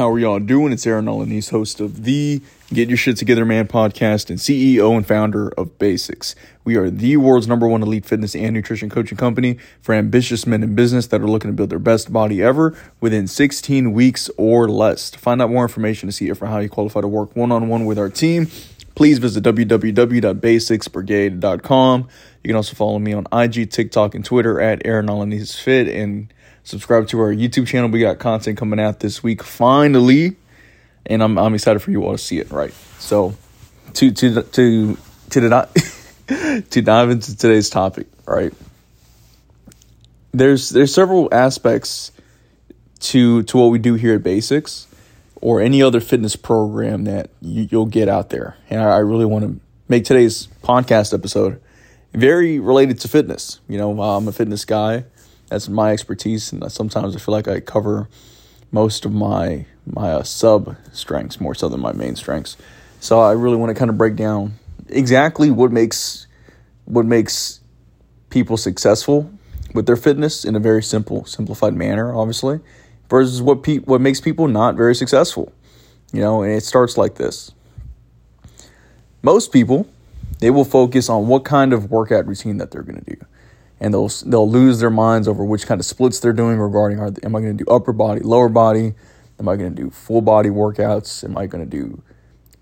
How are y'all doing? It's Aaron Alanis, host of the Get Your Shit Together Man podcast and CEO and founder of Basix. We are the world's number one elite fitness and nutrition coaching company for ambitious men in business that are looking to build their best body ever within 16 weeks or less. To find out more information to see if or how you qualify to work one on one with our team, please visit www.basixbrigade.com. You can also follow me on IG, TikTok, and Twitter at Aaron Alanis Fit and subscribe to our YouTube channel. We got content coming out this week finally, and I'm I'm excited for you all to see it. Right. So to to to to the, to dive into today's topic. Right. There's there's several aspects to to what we do here at Basix or any other fitness program that you, will get out there. And I, I really want to make today's podcast episode very related to fitness. You know, I'm a fitness guy. That's my expertise, and sometimes I feel like I cover most of my my uh, sub strengths more so than my main strengths. So I really want to kind of break down exactly what makes what makes people successful with their fitness in a very simple, simplified manner, obviously, versus what pe- what makes people not very successful. You know, and it starts like this. Most people, they will focus on what kind of workout routine that they're going to do. And they'll they'll lose their minds over which kind of splits they're doing regarding are am I going to do upper body, lower body? Am I going to do full body workouts? Am I going to do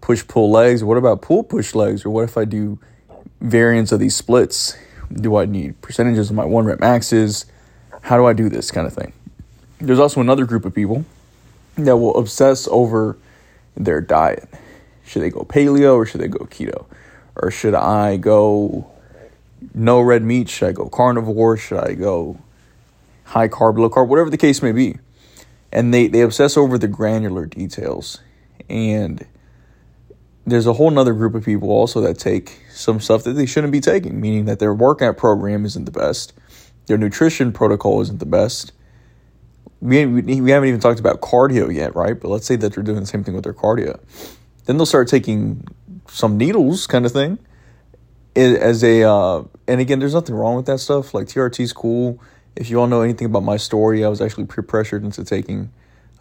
push pull legs? What about pull push legs? Or what if I do variants of these splits? Do I need percentages of my one rep maxes? How do I do this kind of thing? There's also another group of people that will obsess over their diet. Should they go paleo or should they go keto? Or should I go no red meat? Should I go carnivore? Should I go high carb, low carb? Whatever the case may be. And they, they obsess over the granular details. And there's a whole nother group of people also that take some stuff that they shouldn't be taking, meaning that their workout program isn't the best, their nutrition protocol isn't the best, we, we haven't even talked about cardio yet, right? But let's say that they're doing the same thing with their cardio. Then they'll start taking some needles, kind of thing, as a. Uh, and again, there's nothing wrong with that stuff. Like TRT is cool. If you all know anything about my story, I was actually peer pressured into taking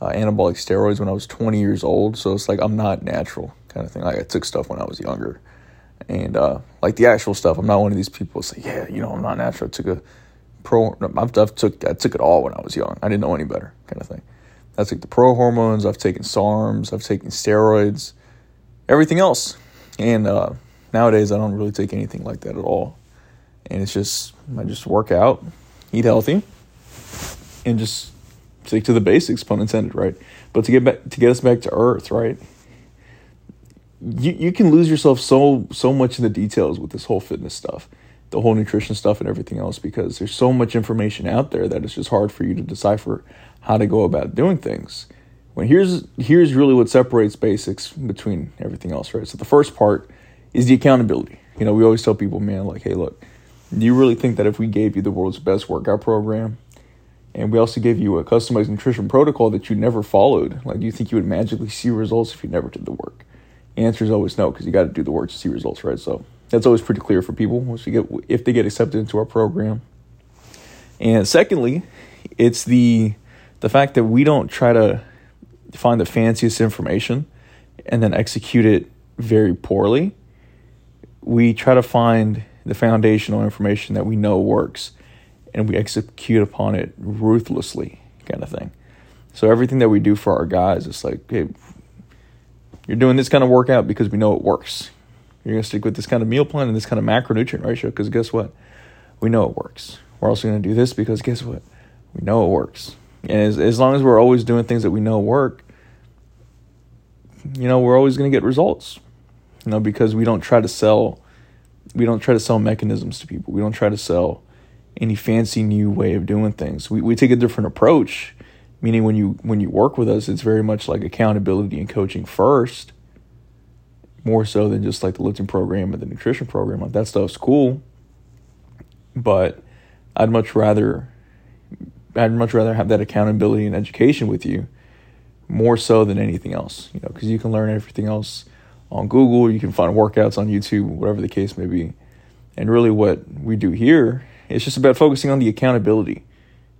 uh, anabolic steroids when I was 20 years old. So it's like I'm not natural, kind of thing. Like I took stuff when I was younger, and uh, like the actual stuff, I'm not one of these people say, yeah, you know, I'm not natural. I took a pro. I've, I've took I took it all when I was young. I didn't know any better, kind of thing. I took the pro hormones. I've taken SARMs. I've taken steroids, everything else, and uh, nowadays I don't really take anything like that at all. And it's just I just work out, eat healthy, and just stick to the basics, pun intended, right? But to get back to get us back to earth, right? You you can lose yourself so so much in the details with this whole fitness stuff the whole nutrition stuff and everything else because there's so much information out there that it's just hard for you to decipher how to go about doing things. When here's here's really what separates Basix between everything else, right? So the first part is the accountability. You know, we always tell people, man, like, hey, look, do you really think that if we gave you the world's best workout program and we also gave you a customized nutrition protocol that you never followed, like, do you think you would magically see results if you never did the work? The answer is always no, because you got to do the work to see results, right? So that's always pretty clear for people once we get if they get accepted into our program. And secondly, it's the the fact that we don't try to find the fanciest information and then execute it very poorly. We try to find the foundational information that we know works and we execute upon it ruthlessly, kind of thing. So everything that we do for our guys, it's like, hey, you're doing this kind of workout because we know it works. You're going to stick with this kind of meal plan and this kind of macronutrient ratio because guess what? We know it works. We're also going to do this because guess what? We know it works. And as, as long as we're always doing things that we know work, you know, we're always going to get results. You know, because we don't try to sell we don't try to sell mechanisms to people. We don't try to sell any fancy new way of doing things. We we take a different approach, meaning when you when you work with us, it's very much like accountability and coaching first more so than just like the lifting program or the nutrition program. Like that stuff's cool, but I'd much rather I'd much rather have that accountability and education with you more so than anything else. You know, because you can learn everything else on Google, you can find workouts on YouTube, whatever the case may be. And really, what we do here is just about focusing on the accountability.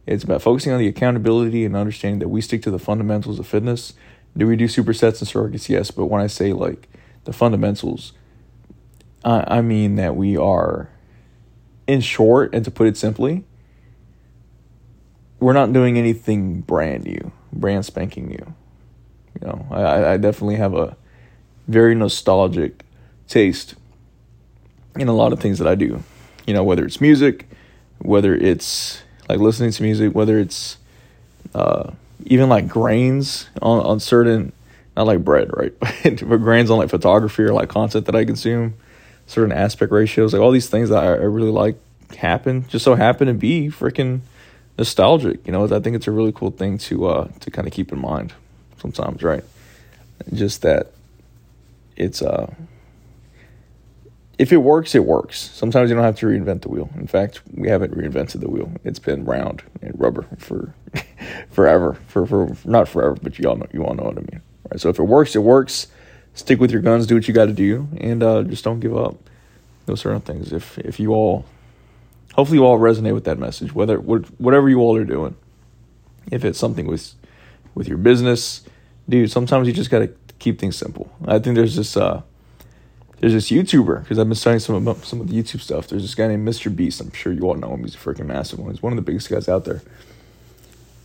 It's about focusing on the accountability and understanding that we stick to the fundamentals of fitness Do we do supersets and circuits? Yes, but when I say like the fundamentals, I, I mean that we are, in short, and to put it simply, we're not doing anything brand new, brand spanking new. You know, I, I definitely have a very nostalgic taste in a lot of things that I do. You know, whether it's music, whether it's like listening to music, whether it's uh, even like grains on, on certain, not like bread, right? but grains on like photography or like content that I consume, certain aspect ratios, like all these things that I, I really like happen, just so happen to be freaking nostalgic. You know, I think it's a really cool thing to uh, to kind of keep in mind sometimes, right? Just that it's uh if it works, it works. Sometimes you don't have to reinvent the wheel. In fact, we haven't reinvented the wheel. It's been round and rubber for forever. For for not forever, but you all know you all know what I mean. Right. So if it works, it works. Stick with your guns. Do what you got to do, and uh, just don't give up. Those certain things. If if you all, hopefully, you all resonate with that message. Whether whatever you all are doing, if it's something with with your business, dude. Sometimes you just got to keep things simple. I think there's this. Uh, there's this YouTuber because I've been studying some of some of the YouTube stuff. There's this guy named Mr. Beast. I'm sure you all know him. He's a freaking massive one. He's one of the biggest guys out there.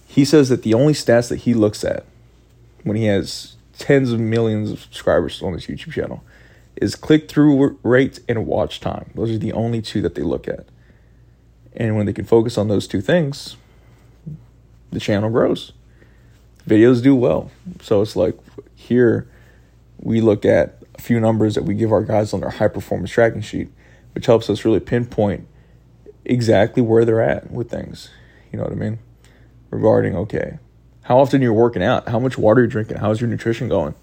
He says that the only stats that he looks at when he has tens of millions of subscribers on his YouTube channel is click through rate and watch time. Those are the only two that they look at. And when they can focus on those two things, the channel grows. Videos do well. So it's like here we look at a few numbers that we give our guys on their high performance tracking sheet, which helps us really pinpoint exactly where they're at with things. You know what I mean? Regarding, okay, how often you're working out, how much water you're drinking, how's your nutrition going,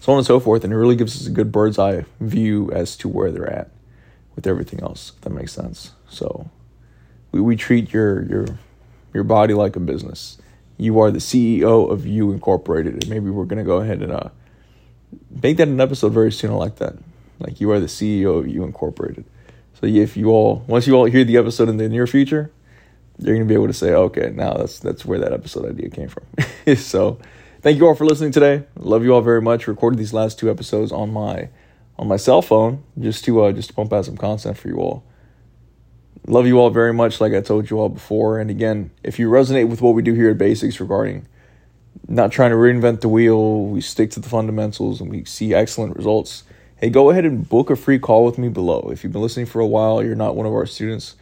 so on and so forth. And it really gives us a good bird's eye view as to where they're at with everything else, if that makes sense. So we, we treat your your your body like a business. You are the CEO of you incorporated, and maybe we're gonna go ahead and uh make that an episode very soon. I like that. Like you are the CEO of You Incorporated. So if you all once you all hear the episode in the near future, you're gonna be able to say, okay, now that's that's where that episode idea came from. so thank you all for listening today. Love you all very much. Recorded these last two episodes on my on my cell phone just to uh, just to pump out some content for you all. Love you all very much, like I told you all before. And again, if you resonate with what we do here at Basix regarding not trying to reinvent the wheel. We stick to the fundamentals and we see excellent results. Hey, go ahead and book a free call with me below. If you've been listening for a while, you're not one of our students,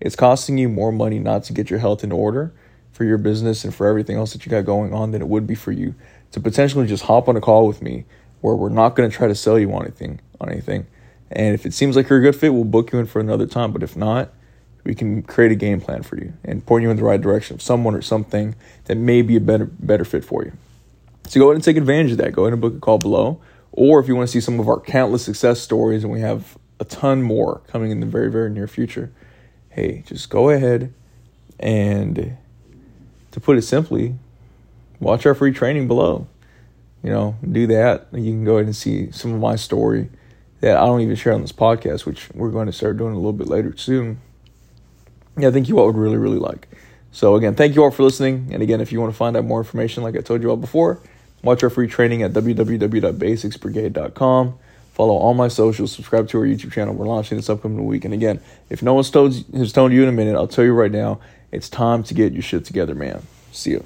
it's costing you more money not to get your health in order for your business and for everything else that you got going on than it would be for you to potentially just hop on a call with me where we're not going to try to sell you on anything on anything. And if it seems like you're a good fit, we'll book you in for another time. But if not, we can create a game plan for you and point you in the right direction of someone or something that may be a better better fit for you. So go ahead and take advantage of that. Go ahead and book a call below. Or if you want to see some of our countless success stories, and we have a ton more coming in the very, very near future, hey, just go ahead and to put it simply, watch our free training below. You know, do that. You can go ahead and see some of my story that I don't even share on this podcast, which we're going to start doing a little bit later soon yeah, I think you all would really, really like. So, again, thank you all for listening. And again, if you want to find out more information, like I told you all before, watch our free training at www.basixbrigade.com. Follow all my socials, subscribe to our YouTube channel. We're launching this upcoming week. And again, if no one's told, has told you in a minute, I'll tell you right now, it's time to get your shit together, man. See you.